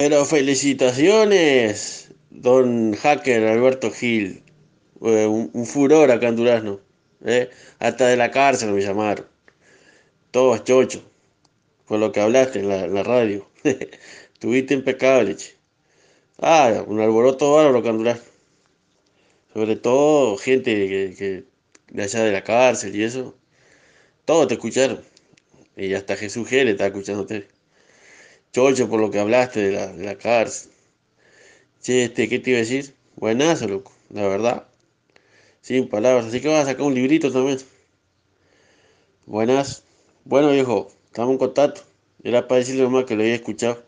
Pero felicitaciones, don hacker Alberto Gil. Eh, un, furor acá en Durazno. ¿eh? Hasta de la cárcel me llamaron. Todos chochos. Por lo que hablaste en la, radio. Tuviste impecable. Ah, un alboroto bárbaro acá en Durazno. Sobre todo gente que, que de allá de la cárcel y eso. Todos te escucharon. Y hasta Jesús Gérez está escuchándote. Chocho por lo que hablaste de la, de la cárcel. Che, este, ¿qué te iba a decir? Buenazo, loco, la verdad. Sin palabras. Así que vas a sacar un librito también. Buenas. Bueno, viejo, estamos en contacto. Era para decirle nomás que lo había escuchado.